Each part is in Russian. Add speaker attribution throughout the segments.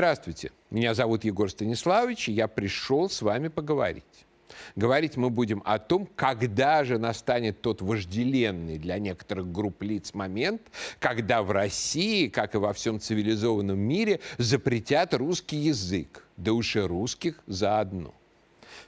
Speaker 1: Здравствуйте, меня зовут Егор Станиславович, и я пришел с вами поговорить. Говорить мы будем о том, когда же настанет тот вожделенный для некоторых групп лиц момент, когда в России, как и во всем цивилизованном мире, запретят русский язык, да уж и русских заодно.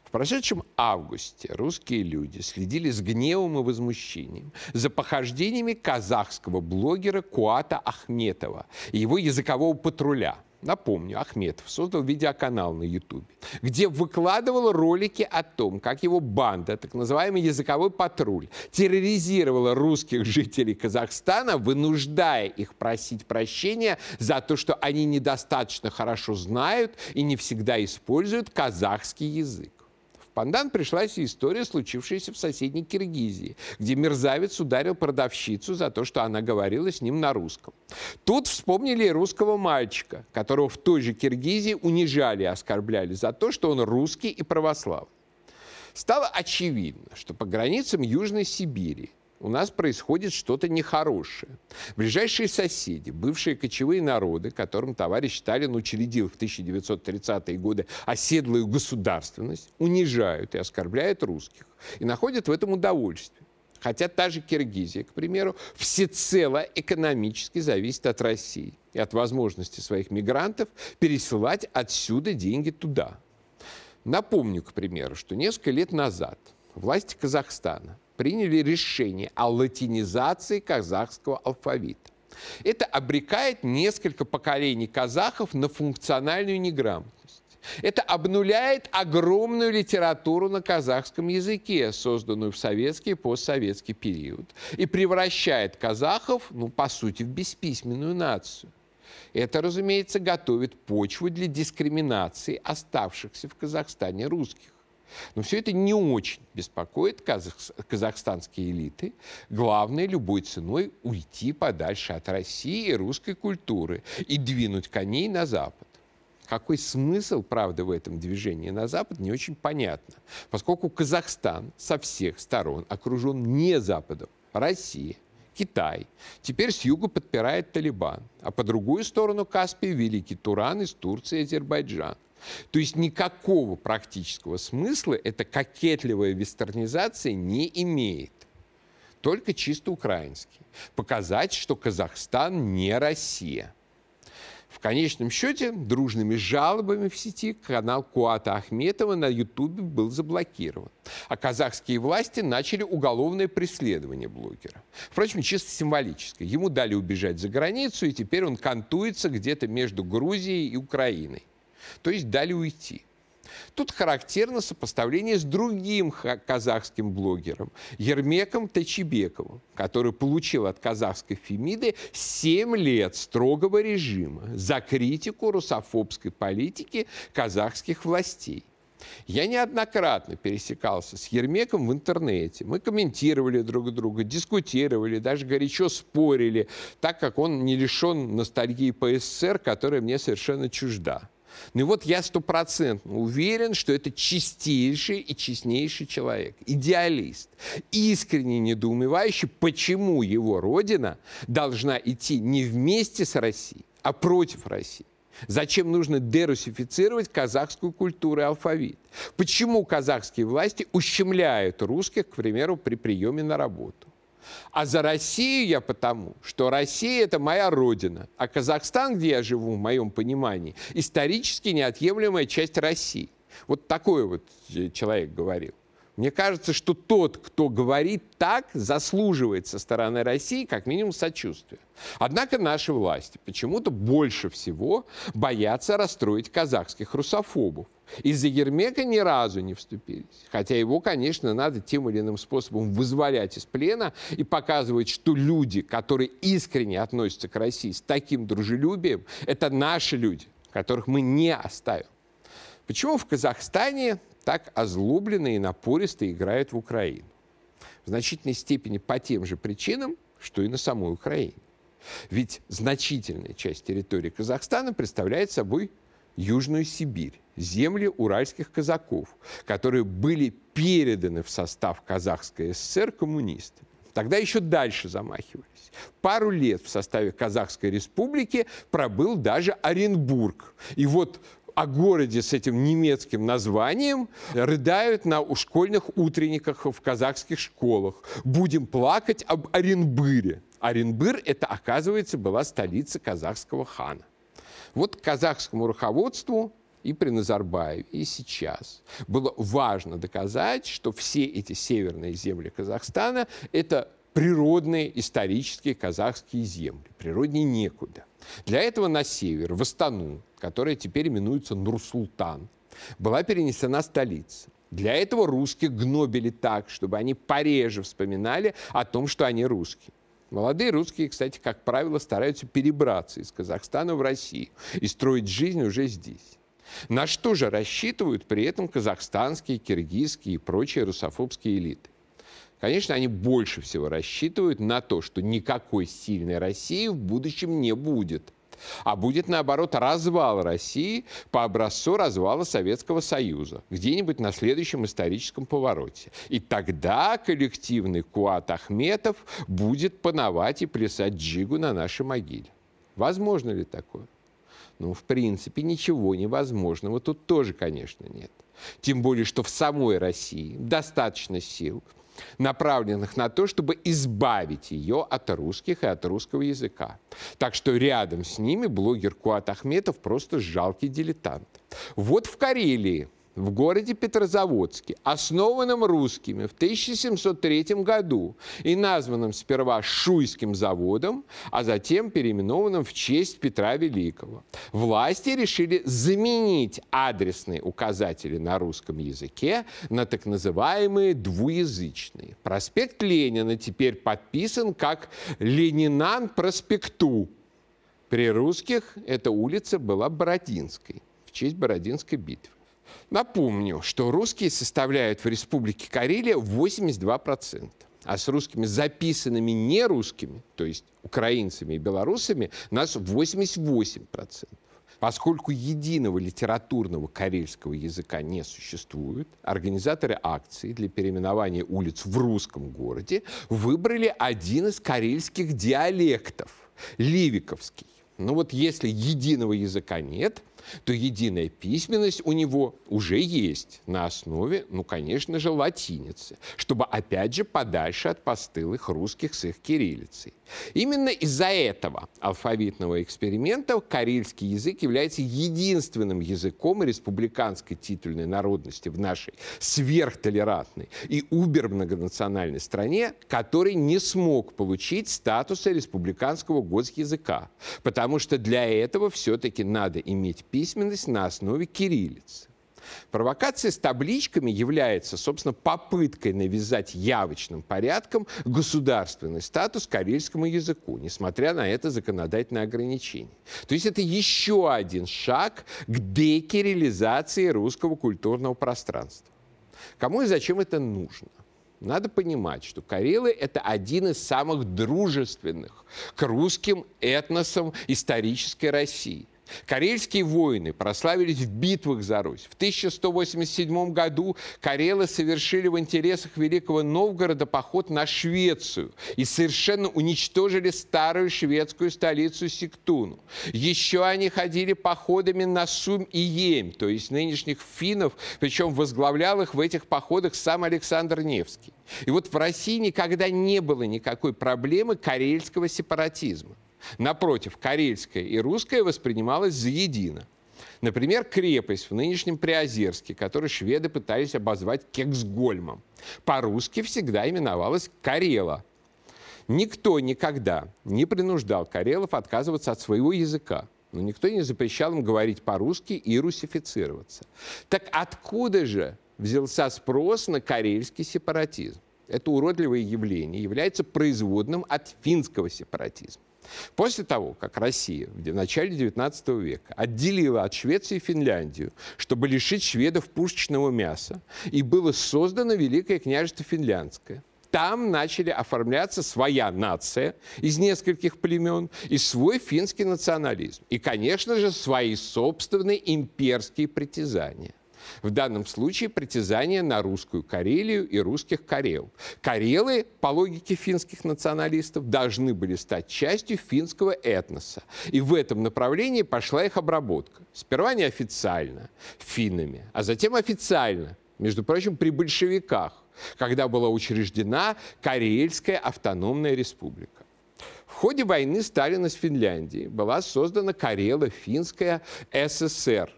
Speaker 1: В прошедшем августе русские люди следили с гневом и возмущением за похождениями казахского блогера Куата Ахметова и его языкового патруля – напомню, Ахметов создал видеоканал на Ютубе, где выкладывал ролики о том, как его банда, так называемый языковой патруль, терроризировала русских жителей Казахстана, вынуждая их просить прощения за то, что они недостаточно хорошо знают и не всегда используют казахский язык пандан пришлась и история, случившаяся в соседней Киргизии, где мерзавец ударил продавщицу за то, что она говорила с ним на русском. Тут вспомнили и русского мальчика, которого в той же Киргизии унижали и оскорбляли за то, что он русский и православный. Стало очевидно, что по границам Южной Сибири у нас происходит что-то нехорошее. Ближайшие соседи, бывшие кочевые народы, которым товарищ Сталин учредил в 1930-е годы оседлую государственность, унижают и оскорбляют русских и находят в этом удовольствие. Хотя та же Киргизия, к примеру, всецело экономически зависит от России и от возможности своих мигрантов пересылать отсюда деньги туда. Напомню, к примеру, что несколько лет назад власти Казахстана приняли решение о латинизации казахского алфавита. Это обрекает несколько поколений казахов на функциональную неграмотность. Это обнуляет огромную литературу на казахском языке, созданную в советский и постсоветский период, и превращает казахов, ну, по сути, в бесписьменную нацию. Это, разумеется, готовит почву для дискриминации оставшихся в Казахстане русских. Но все это не очень беспокоит казах, казахстанские элиты. Главное, любой ценой уйти подальше от России и русской культуры и двинуть коней на Запад. Какой смысл, правда, в этом движении на Запад, не очень понятно, поскольку Казахстан со всех сторон окружен не Западом, Россия, Китай. Теперь с юга подпирает Талибан, а по другую сторону Каспия Великий Туран из Турции и Азербайджан. То есть никакого практического смысла эта кокетливая вестернизация не имеет. Только чисто украинский. Показать, что Казахстан не Россия. В конечном счете, дружными жалобами в сети канал Куата Ахметова на Ютубе был заблокирован. А казахские власти начали уголовное преследование блогера. Впрочем, чисто символическое. Ему дали убежать за границу, и теперь он кантуется где-то между Грузией и Украиной то есть дали уйти. Тут характерно сопоставление с другим казахским блогером Ермеком Тачибековым, который получил от казахской Фемиды 7 лет строгого режима за критику русофобской политики казахских властей. Я неоднократно пересекался с Ермеком в интернете. Мы комментировали друг друга, дискутировали, даже горячо спорили, так как он не лишен ностальгии по СССР, которая мне совершенно чужда. Ну и вот я стопроцентно уверен, что это чистейший и честнейший человек, идеалист, искренне недоумевающий, почему его родина должна идти не вместе с Россией, а против России. Зачем нужно дерусифицировать казахскую культуру и алфавит? Почему казахские власти ущемляют русских, к примеру, при приеме на работу? А за Россию я потому, что Россия – это моя родина, а Казахстан, где я живу, в моем понимании, исторически неотъемлемая часть России. Вот такой вот человек говорил. Мне кажется, что тот, кто говорит так, заслуживает со стороны России как минимум сочувствия. Однако наши власти почему-то больше всего боятся расстроить казахских русофобов. Из-за Ермека ни разу не вступились. Хотя его, конечно, надо тем или иным способом вызволять из плена и показывать, что люди, которые искренне относятся к России с таким дружелюбием, это наши люди, которых мы не оставим. Почему в Казахстане так озлобленно и напористо играют в Украину? В значительной степени по тем же причинам, что и на самой Украине. Ведь значительная часть территории Казахстана представляет собой Южную Сибирь, земли уральских казаков, которые были переданы в состав Казахской ССР коммунистами. Тогда еще дальше замахивались. Пару лет в составе Казахской республики пробыл даже Оренбург. И вот о городе с этим немецким названием рыдают на школьных утренниках в казахских школах. Будем плакать об Оренбыре. Оренбыр – это, оказывается, была столица казахского хана. Вот казахскому руководству и при Назарбаеве, и сейчас было важно доказать, что все эти северные земли Казахстана – это природные исторические казахские земли. Природнее некуда. Для этого на север, в Астану, которая теперь именуется Нур-Султан, была перенесена столица. Для этого русских гнобили так, чтобы они пореже вспоминали о том, что они русские. Молодые русские, кстати, как правило, стараются перебраться из Казахстана в Россию и строить жизнь уже здесь. На что же рассчитывают при этом казахстанские, киргизские и прочие русофобские элиты? Конечно, они больше всего рассчитывают на то, что никакой сильной России в будущем не будет. А будет, наоборот, развал России по образцу развала Советского Союза, где-нибудь на следующем историческом повороте. И тогда коллективный Куат Ахметов будет пановать и плясать джигу на нашей могиле. Возможно ли такое? Ну, в принципе, ничего невозможного тут тоже, конечно, нет. Тем более, что в самой России достаточно сил – направленных на то, чтобы избавить ее от русских и от русского языка. Так что рядом с ними блогер Куат Ахметов просто жалкий дилетант. Вот в Карелии в городе Петрозаводске, основанном русскими в 1703 году и названном сперва Шуйским заводом, а затем переименованным в честь Петра Великого. Власти решили заменить адресные указатели на русском языке на так называемые двуязычные. Проспект Ленина теперь подписан как Ленинан проспекту. При русских эта улица была Бородинской в честь Бородинской битвы. Напомню, что русские составляют в Республике Карелия 82%, а с русскими записанными не русскими, то есть украинцами и белорусами, нас 88%. Поскольку единого литературного карельского языка не существует, организаторы акции для переименования улиц в русском городе выбрали один из карельских диалектов – ливиковский. Ну вот если единого языка нет, то единая письменность у него уже есть на основе, ну, конечно же, латиницы, чтобы, опять же, подальше от постылых русских с их кириллицей. Именно из-за этого алфавитного эксперимента карельский язык является единственным языком республиканской титульной народности в нашей сверхтолерантной и убер-многонациональной стране, который не смог получить статуса республиканского госязыка, потому что для этого все-таки надо иметь письменность на основе кириллицы. Провокация с табличками является, собственно, попыткой навязать явочным порядком государственный статус карельскому языку, несмотря на это законодательное ограничение. То есть это еще один шаг к декирилизации русского культурного пространства. Кому и зачем это нужно? Надо понимать, что карелы – это один из самых дружественных к русским этносам исторической России. Карельские воины прославились в битвах за Русь. В 1187 году карелы совершили в интересах Великого Новгорода поход на Швецию и совершенно уничтожили старую шведскую столицу Сиктуну. Еще они ходили походами на Сум и Ем, то есть нынешних финнов, причем возглавлял их в этих походах сам Александр Невский. И вот в России никогда не было никакой проблемы карельского сепаратизма. Напротив, карельское и русское воспринималось заедино. Например, крепость в нынешнем Приозерске, которую шведы пытались обозвать Кексгольмом, по-русски всегда именовалась Карела. Никто никогда не принуждал карелов отказываться от своего языка, но никто не запрещал им говорить по-русски и русифицироваться. Так откуда же взялся спрос на карельский сепаратизм? Это уродливое явление является производным от финского сепаратизма. После того, как Россия в начале XIX века отделила от Швеции Финляндию, чтобы лишить шведов пушечного мяса, и было создано Великое княжество Финляндское, там начали оформляться своя нация из нескольких племен и свой финский национализм. И, конечно же, свои собственные имперские притязания. В данном случае притязание на русскую Карелию и русских Карел. Карелы, по логике финских националистов, должны были стать частью финского этноса. И в этом направлении пошла их обработка. Сперва неофициально, финнами, а затем официально, между прочим, при большевиках, когда была учреждена Карельская автономная республика. В ходе войны Сталина с Финляндией была создана Карело-Финская ССР,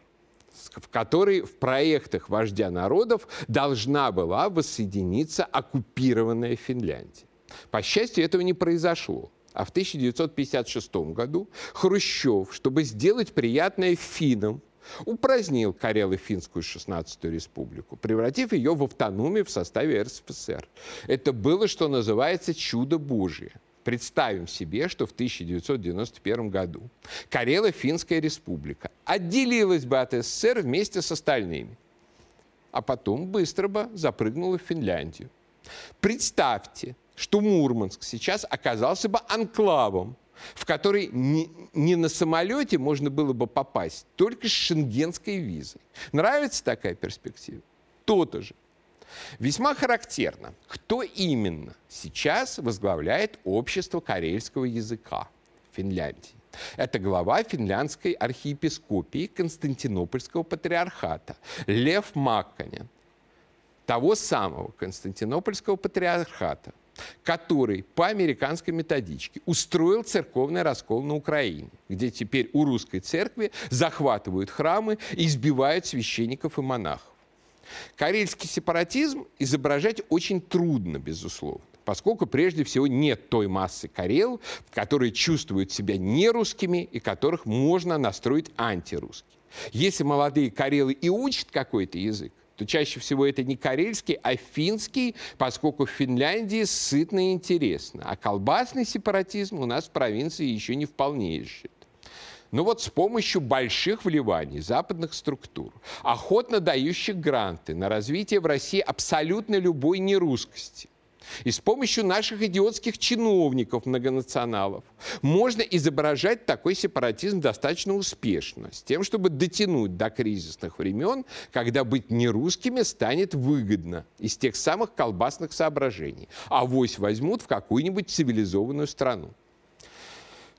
Speaker 1: в которой в проектах вождя народов должна была воссоединиться оккупированная Финляндия. По счастью, этого не произошло. А в 1956 году Хрущев, чтобы сделать приятное финнам, упразднил Карело-Финскую 16-ю республику, превратив ее в автономию в составе РСФСР. Это было, что называется, чудо Божие. Представим себе, что в 1991 году Карело-Финская республика отделилась бы от СССР вместе с остальными, а потом быстро бы запрыгнула в Финляндию. Представьте, что Мурманск сейчас оказался бы анклавом, в который не, на самолете можно было бы попасть, только с шенгенской визой. Нравится такая перспектива? То-то же. Весьма характерно, кто именно сейчас возглавляет общество карельского языка в Финляндии. Это глава финляндской архиепископии Константинопольского патриархата Лев Макканен, того самого Константинопольского патриархата, который по американской методичке устроил церковный раскол на Украине, где теперь у русской церкви захватывают храмы и избивают священников и монахов. Карельский сепаратизм изображать очень трудно, безусловно поскольку прежде всего нет той массы карел, которые чувствуют себя нерусскими и которых можно настроить антирусские. Если молодые карелы и учат какой-то язык, то чаще всего это не карельский, а финский, поскольку в Финляндии сытно и интересно. А колбасный сепаратизм у нас в провинции еще не вполне изжит. Но вот с помощью больших вливаний западных структур, охотно дающих гранты на развитие в России абсолютно любой нерусскости, и с помощью наших идиотских чиновников многонационалов можно изображать такой сепаратизм достаточно успешно, с тем, чтобы дотянуть до кризисных времен, когда быть нерусскими станет выгодно из тех самых колбасных соображений. А вось возьмут в какую-нибудь цивилизованную страну.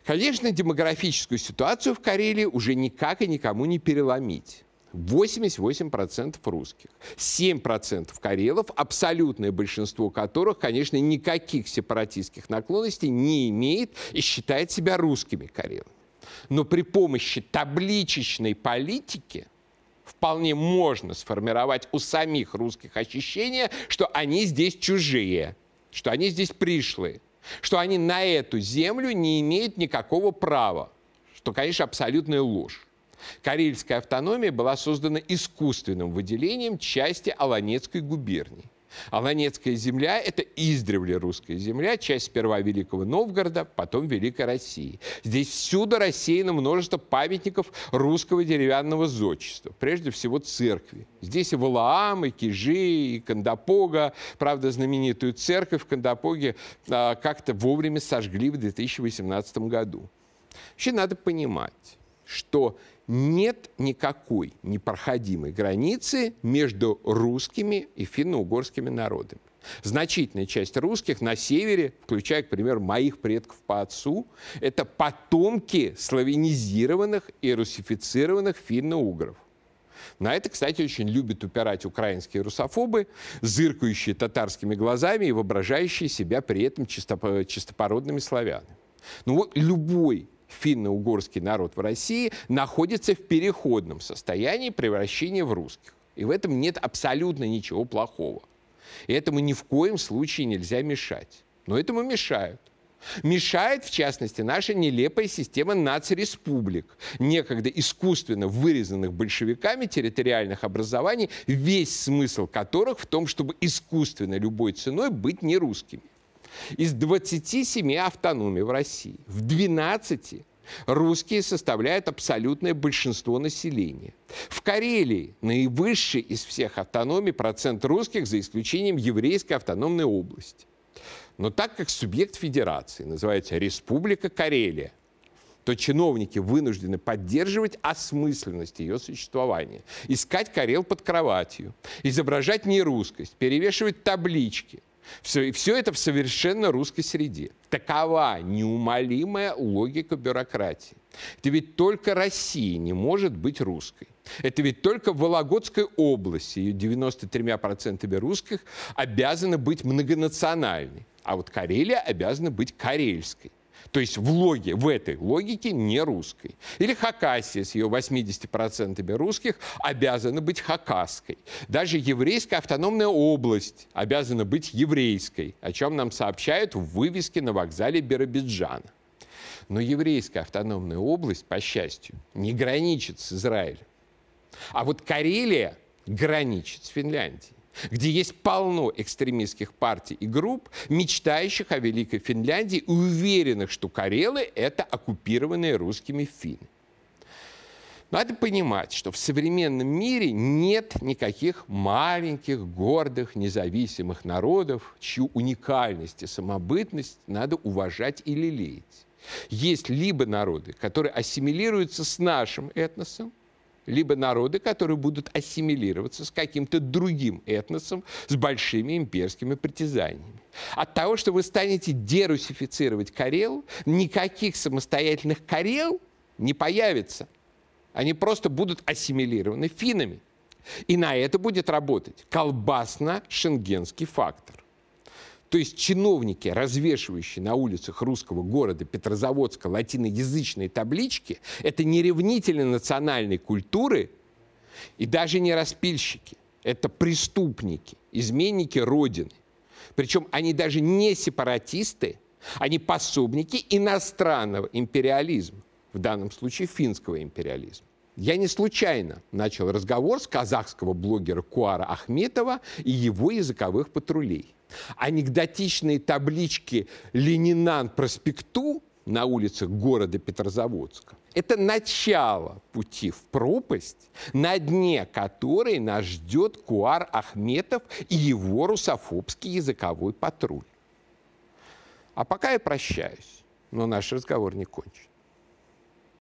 Speaker 1: Конечно, демографическую ситуацию в Карелии уже никак и никому не переломить. 88% русских, 7% карелов, абсолютное большинство которых, конечно, никаких сепаратистских наклонностей не имеет и считает себя русскими карелами. Но при помощи табличечной политики вполне можно сформировать у самих русских ощущение, что они здесь чужие, что они здесь пришлые, что они на эту землю не имеют никакого права, что, конечно, абсолютная ложь. Карельская автономия была создана искусственным выделением части Аланецкой губернии. Аланецкая земля – это издревле русская земля, часть сперва Великого Новгорода, потом Великой России. Здесь всюду рассеяно множество памятников русского деревянного зодчества, прежде всего церкви. Здесь и Валаам, и Кижи, и Кандапога. Правда, знаменитую церковь в Кандапоге а, как-то вовремя сожгли в 2018 году. Вообще надо понимать, что нет никакой непроходимой границы между русскими и финно-угорскими народами. Значительная часть русских на севере, включая, к примеру, моих предков по отцу, это потомки славянизированных и русифицированных финно-угров. На это, кстати, очень любят упирать украинские русофобы, зыркающие татарскими глазами и воображающие себя при этом чистопородными славянами. Ну вот любой финно-угорский народ в России находится в переходном состоянии превращения в русских. И в этом нет абсолютно ничего плохого. И этому ни в коем случае нельзя мешать. Но этому мешают. Мешает, в частности, наша нелепая система нацреспублик, некогда искусственно вырезанных большевиками территориальных образований, весь смысл которых в том, чтобы искусственно любой ценой быть не русскими. Из 27 автономий в России в 12 русские составляют абсолютное большинство населения. В Карелии наивысший из всех автономий процент русских, за исключением еврейской автономной области. Но так как субъект федерации называется Республика Карелия, то чиновники вынуждены поддерживать осмысленность ее существования, искать Карел под кроватью, изображать нерусскость, перевешивать таблички. Все, все это в совершенно русской среде. Такова неумолимая логика бюрократии. Это ведь только Россия не может быть русской. Это ведь только в Вологодской области, ее 93% русских, обязаны быть многонациональной. А вот Карелия обязана быть карельской. То есть в, логе, в этой логике не русской. Или Хакасия с ее 80% русских обязана быть хакасской. Даже еврейская автономная область обязана быть еврейской, о чем нам сообщают в вывеске на вокзале Биробиджана. Но еврейская автономная область, по счастью, не граничит с Израилем. А вот Карелия граничит с Финляндией где есть полно экстремистских партий и групп, мечтающих о Великой Финляндии и уверенных, что Карелы – это оккупированные русскими финны. Надо понимать, что в современном мире нет никаких маленьких, гордых, независимых народов, чью уникальность и самобытность надо уважать и лелеять. Есть либо народы, которые ассимилируются с нашим этносом, либо народы, которые будут ассимилироваться с каким-то другим этносом, с большими имперскими притязаниями. От того, что вы станете дерусифицировать Карел, никаких самостоятельных Карел не появится. Они просто будут ассимилированы финами. И на это будет работать колбасно-шенгенский фактор. То есть чиновники, развешивающие на улицах русского города Петрозаводска латиноязычные таблички, это не ревнители национальной культуры и даже не распильщики. Это преступники, изменники Родины. Причем они даже не сепаратисты, они пособники иностранного империализма, в данном случае финского империализма. Я не случайно начал разговор с казахского блогера Куара Ахметова и его языковых патрулей. Анекдотичные таблички «Ленинан проспекту» на улицах города Петрозаводска – это начало пути в пропасть, на дне которой нас ждет Куар Ахметов и его русофобский языковой патруль. А пока я прощаюсь, но наш разговор не кончен.